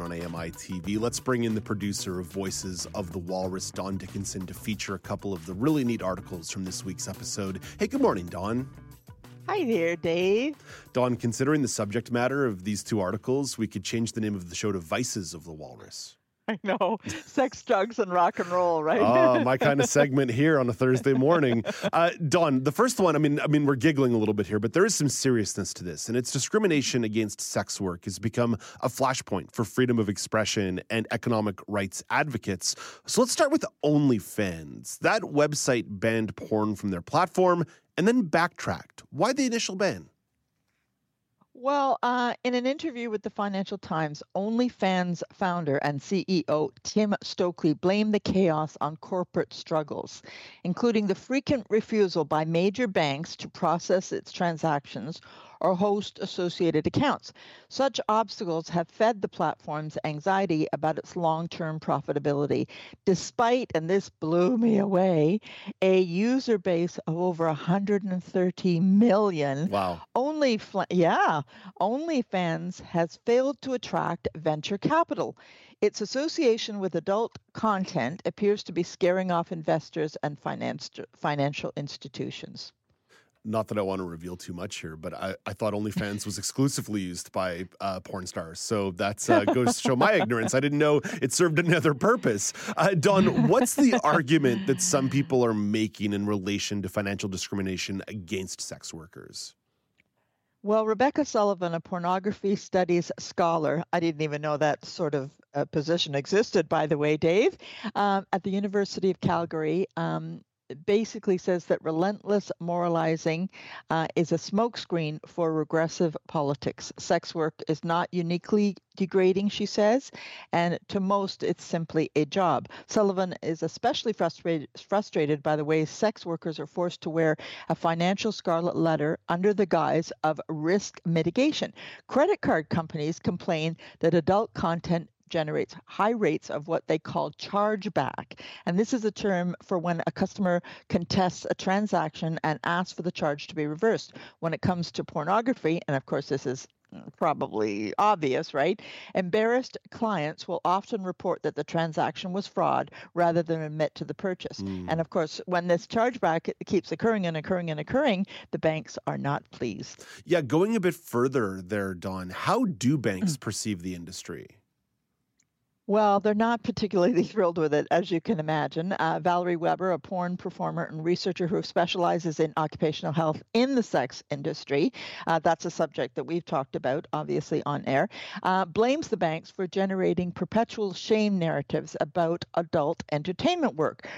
On AMI TV. Let's bring in the producer of Voices of the Walrus, Don Dickinson, to feature a couple of the really neat articles from this week's episode. Hey, good morning, Don. Hi there, Dave. Don, considering the subject matter of these two articles, we could change the name of the show to Vices of the Walrus. I know. Sex, drugs, and rock and roll, right? Oh, my kind of segment here on a Thursday morning. Uh, Don, the first one, I mean, I mean, we're giggling a little bit here, but there is some seriousness to this, and it's discrimination against sex work has become a flashpoint for freedom of expression and economic rights advocates. So let's start with OnlyFans. That website banned porn from their platform and then backtracked. Why the initial ban? Well, uh, in an interview with the Financial Times, OnlyFans founder and CEO Tim Stokely blamed the chaos on corporate struggles, including the frequent refusal by major banks to process its transactions or host associated accounts. Such obstacles have fed the platform's anxiety about its long term profitability, despite, and this blew me away, a user base of over 130 million. Wow. Only, yeah, OnlyFans has failed to attract venture capital. Its association with adult content appears to be scaring off investors and finance, financial institutions not that I want to reveal too much here, but I, I thought OnlyFans was exclusively used by uh, porn stars. So that uh, goes to show my ignorance. I didn't know it served another purpose. Uh, Don, what's the argument that some people are making in relation to financial discrimination against sex workers? Well, Rebecca Sullivan, a pornography studies scholar, I didn't even know that sort of uh, position existed, by the way, Dave, um, at the University of Calgary, um, basically says that relentless moralizing uh, is a smokescreen for regressive politics. Sex work is not uniquely degrading, she says, and to most it's simply a job. Sullivan is especially frustrated frustrated by the way sex workers are forced to wear a financial scarlet letter under the guise of risk mitigation. Credit card companies complain that adult content generates high rates of what they call chargeback. And this is a term for when a customer contests a transaction and asks for the charge to be reversed. When it comes to pornography, and of course, this is probably obvious, right? Embarrassed clients will often report that the transaction was fraud rather than admit to the purchase. Mm. And of course, when this chargeback keeps occurring and occurring and occurring, the banks are not pleased. Yeah, going a bit further there, Don, how do banks mm. perceive the industry? Well, they're not particularly thrilled with it, as you can imagine. Uh, Valerie Webber, a porn performer and researcher who specializes in occupational health in the sex industry, uh, that's a subject that we've talked about, obviously, on air, uh, blames the banks for generating perpetual shame narratives about adult entertainment work,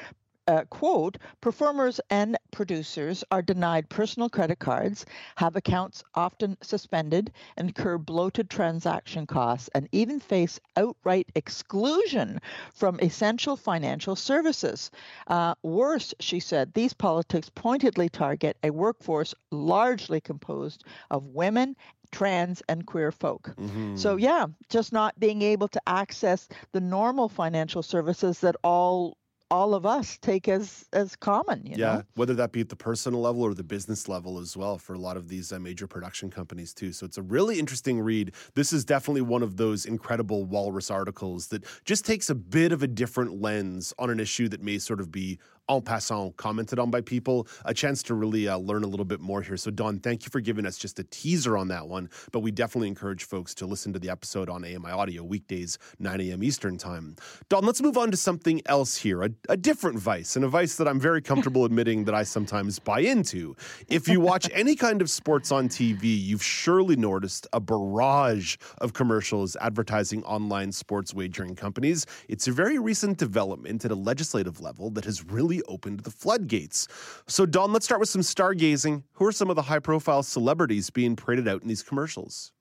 uh, quote, performers and producers are denied personal credit cards, have accounts often suspended, incur bloated transaction costs, and even face outright exclusion from essential financial services. Uh, worse, she said, these politics pointedly target a workforce largely composed of women trans and queer folk. Mm-hmm. So yeah, just not being able to access the normal financial services that all all of us take as as common you yeah know? whether that be at the personal level or the business level as well for a lot of these uh, major production companies too so it's a really interesting read this is definitely one of those incredible walrus articles that just takes a bit of a different lens on an issue that may sort of be en passant commented on by people, a chance to really uh, learn a little bit more here. So, Don, thank you for giving us just a teaser on that one. But we definitely encourage folks to listen to the episode on AMI Audio weekdays, 9 a.m. Eastern Time. Don, let's move on to something else here, a, a different vice, and a vice that I'm very comfortable admitting that I sometimes buy into. If you watch any kind of sports on TV, you've surely noticed a barrage of commercials advertising online sports wagering companies. It's a very recent development at a legislative level that has really opened the floodgates. So, Don, let's start with some stargazing. Who are some of the high profile celebrities being paraded out in these commercials?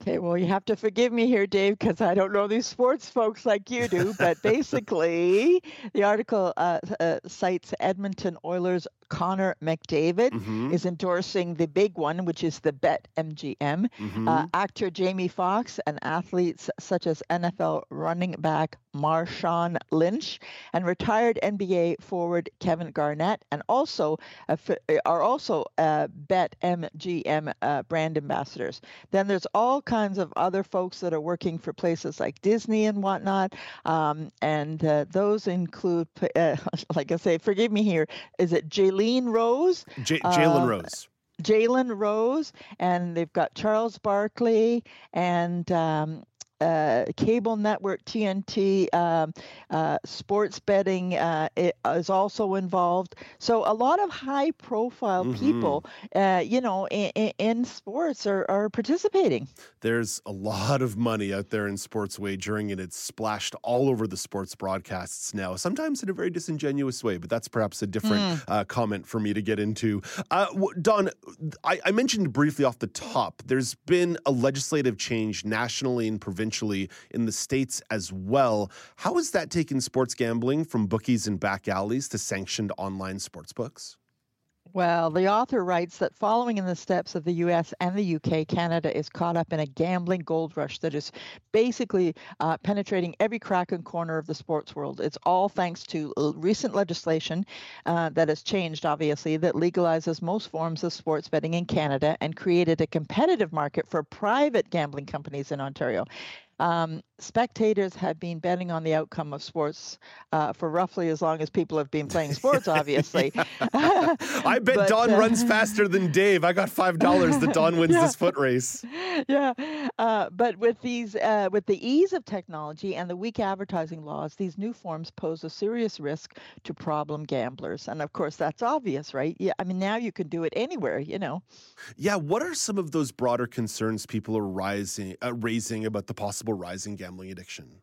Okay, well, you have to forgive me here, Dave, because I don't know these sports folks like you do. But basically, the article uh, uh, cites Edmonton Oilers Connor McDavid Mhm. is endorsing the big one, which is the Bet MGM. Mhm. Uh, actor Jamie Foxx and athletes such as NFL running back Marshawn Lynch and retired NBA forward Kevin Garnett, and also uh, are also uh, Bet MGM uh, brand ambassadors. Then there's all kinds of other folks that are working for places like Disney and whatnot, um, and uh, those include, uh, like I say, forgive me here, is it Jaylene Rose? J- Jalen uh, Rose. Jalen Rose, and they've got Charles Barkley and um, uh, cable network TNT. Um, uh, sports betting uh, is also involved. So a lot of high-profile Mhm. people, uh, you know, in, in sports are, are participating. There's a lot of money out there in sports wagering, and it's splashed all over the sports broadcasts now, sometimes in a very disingenuous way, but that's perhaps a different uh, comment for me to get into. Uh, Don, I, I mentioned briefly off the top, there's been a legislative change nationally and provincially in the states as well. How has that taken sports gambling from bookies and back alleys to sanctioned online sports books? Well, the author writes that following in the steps of the US and the UK, Canada is caught up in a gambling gold rush that is basically uh, penetrating every crack and corner of the sports world. It's all thanks to recent legislation uh, that has changed, obviously, that legalizes most forms of sports betting in Canada and created a competitive market for private gambling companies in Ontario. Um, spectators have been betting on the outcome of sports uh, for roughly as long as people have been playing sports, obviously. I bet But, Don uh, runs faster than Dave. I got $5 that Don wins Yeah. this foot race. yeah, uh, but with these, uh, with the ease of technology and the weak advertising laws, these new forms pose a serious risk to problem gamblers. And of course, that's obvious, right? Yeah, I mean, now you can do it anywhere, you know. Yeah, what are some of those broader concerns people are rising, uh, raising about the possible rise in gambling addiction?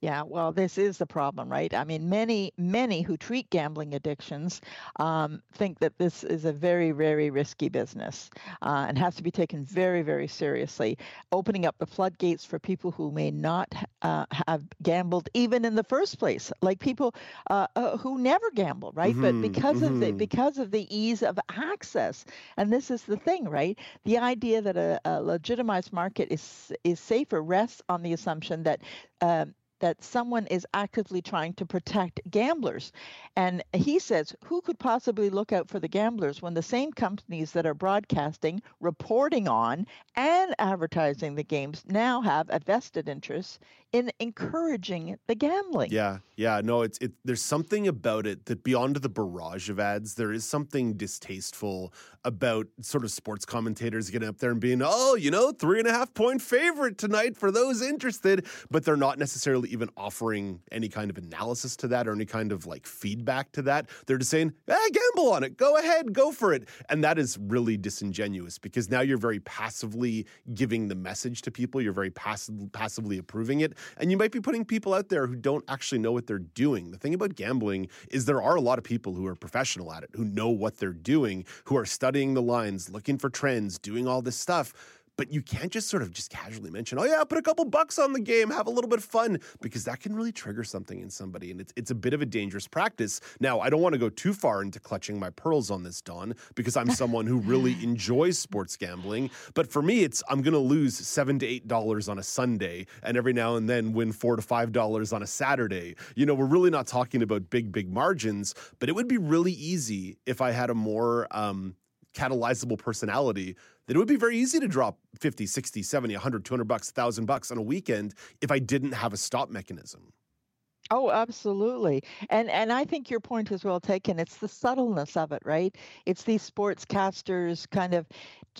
Yeah, well, this is the problem, right? I mean, many, many who treat gambling addictions um, think that this is a very, very risky business uh, and has to be taken very, very seriously, opening up the floodgates for people who may not uh, have gambled even in the first place, like people uh, uh, who never gamble, right? Mhm, But because of the mhm. because of the ease of access, and this is the thing, right? The idea that a, a legitimized market is is safer rests on the assumption that. Um, that someone is actively trying to protect gamblers. And he says, who could possibly look out for the gamblers when the same companies that are broadcasting, reporting on, and advertising the games now have a vested interest in encouraging the gambling? Yeah, yeah, no, it's it. There's something about it that beyond the barrage of ads, there is something distasteful about sort of sports commentators getting up there and being, oh, you know, three and a half point favorite tonight for those interested, but they're not necessarily even offering any kind of analysis to that or any kind of like feedback to that. They're just saying, eh, gamble on it, go ahead, go for it, and that is really disingenuous because now you're very passively giving the message to people. You're very passive, passively approving it, and you might be putting people out there who don't actually know what they're doing. The thing about gambling is there are a lot of people who are professional at it, who know what they're doing, who are studying the lines, looking for trends, doing all this stuff. But you can't just sort of just casually mention, oh yeah, put a couple bucks on the game, have a little bit of fun, because that can really trigger something in somebody. And it's it's a bit of a dangerous practice. Now, I don't want to go too far into clutching my pearls on this, Don, because I'm someone who really enjoys sports gambling. But for me, it's I'm gonna lose seven to eight dollars on a Sunday and every now and then win four to five dollars on a Saturday. You know, we're really not talking about big, big margins, but it would be really easy if I had a more um catalyzable personality that it would be very easy to drop 50 60 70 100 200 bucks 1000 bucks on a weekend if i didn't have a stop mechanism Oh, absolutely. And and I think your point is well taken. It's the subtleness of it, right? It's these sportscasters kind of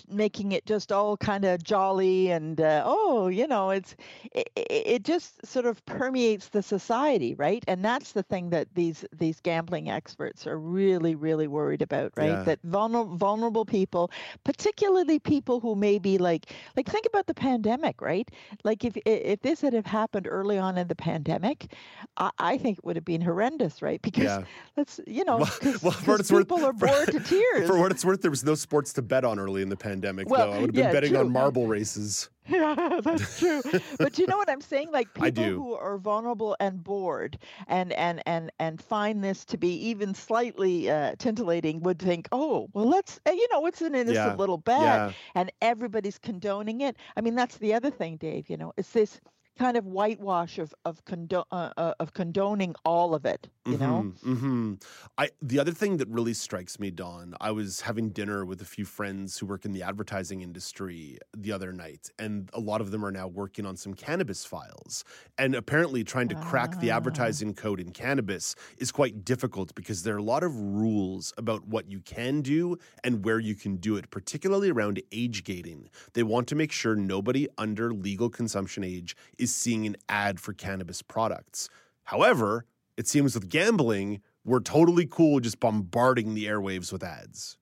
making it just all kind of jolly and uh, oh, you know, it's it, it just sort of permeates the society, right? And that's the thing that these these gambling experts are really really worried about, right? Yeah. That vulnerable vulnerable people, particularly people who may be like like think about the pandemic, right? Like if if this had have happened early on in the pandemic, I, I think it would have been horrendous, right? Because Yeah. let's, you know, Well- 'cause- well, for what it's worth- people are for- bored to tears. For what it's worth, there was no sports to bet on early in the pandemic, Well, though. I would have been yeah, betting true. on marble races. Yeah, that's true. but you know what I'm saying? Like people who are vulnerable and bored and and and and find this to be even slightly uh, titillating would think, oh, well, let's uh, you know, it's an innocent Yeah, little bet, Yeah. and everybody's condoning it. I mean, that's the other thing, Dave. You know, it's this kind of whitewash of of condo- uh, uh, of condoning all of it. You know. hmm I the other thing that really strikes me, Don, I was having dinner with a few friends who work in the advertising industry the other night, and a lot of them are now working on some cannabis files. And apparently trying to crack the Ah. advertising code in cannabis is quite difficult because there are a lot of rules about what you can do and where you can do it, particularly around age gating. They want to make sure nobody under legal consumption age is seeing an ad for cannabis products. However, it seems with gambling, we're totally cool just bombarding the airwaves with ads.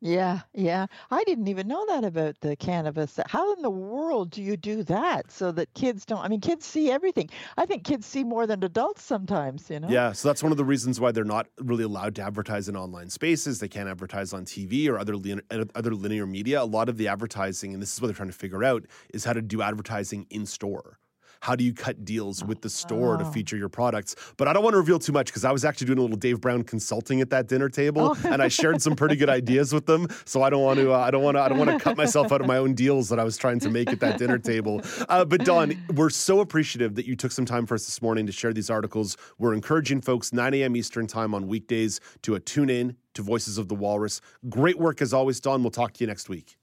Yeah, yeah. I didn't even know that about the cannabis. How in the world do you do that so that kids don't? I mean, kids see everything. I think kids see more than adults sometimes, you know? Yeah, so that's one of the reasons why they're not really allowed to advertise in online spaces. They can't advertise on TV or other lin- uh, other linear media. A lot of the advertising, and this is what they're trying to figure out, is how to do advertising in store. How do you cut deals with the store to Oh. feature your products? But I don't want to reveal too much because I was actually doing a little Dave Brown consulting at that dinner table, Oh. and I shared some pretty good ideas with them. So I don't want to, uh, I don't want to, I don't want to cut myself out of my own deals that I was trying to make at that dinner table. Uh, but Don, we're so appreciative that you took some time for us this morning to share these articles. We're encouraging folks 9 a.m. Eastern time on weekdays to a tune in to Voices of the Walrus. Great work as always, Don. We'll talk to you next week.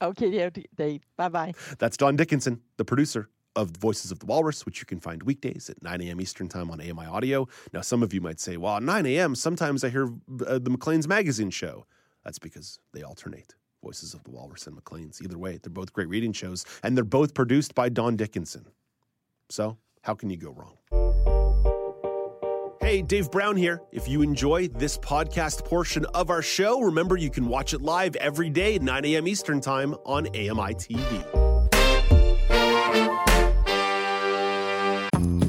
Okay, Dave. Bye bye. That's Don Dickinson, the producer of Voices of the Walrus, which you can find weekdays at 9 a.m. Eastern Time on AMI Audio. Now, some of you might say, well, at 9 a.m., sometimes I hear uh, the Maclean's Magazine show. That's because they alternate. Voices of the Walrus and Maclean's. Either way, they're both great reading shows, and they're both produced by Don Dickinson. So, how can you go wrong? Hey, Dave Brown here. If you enjoy this podcast portion of our show, remember you can watch it live every day at 9 a.m. Eastern Time on AMI TV.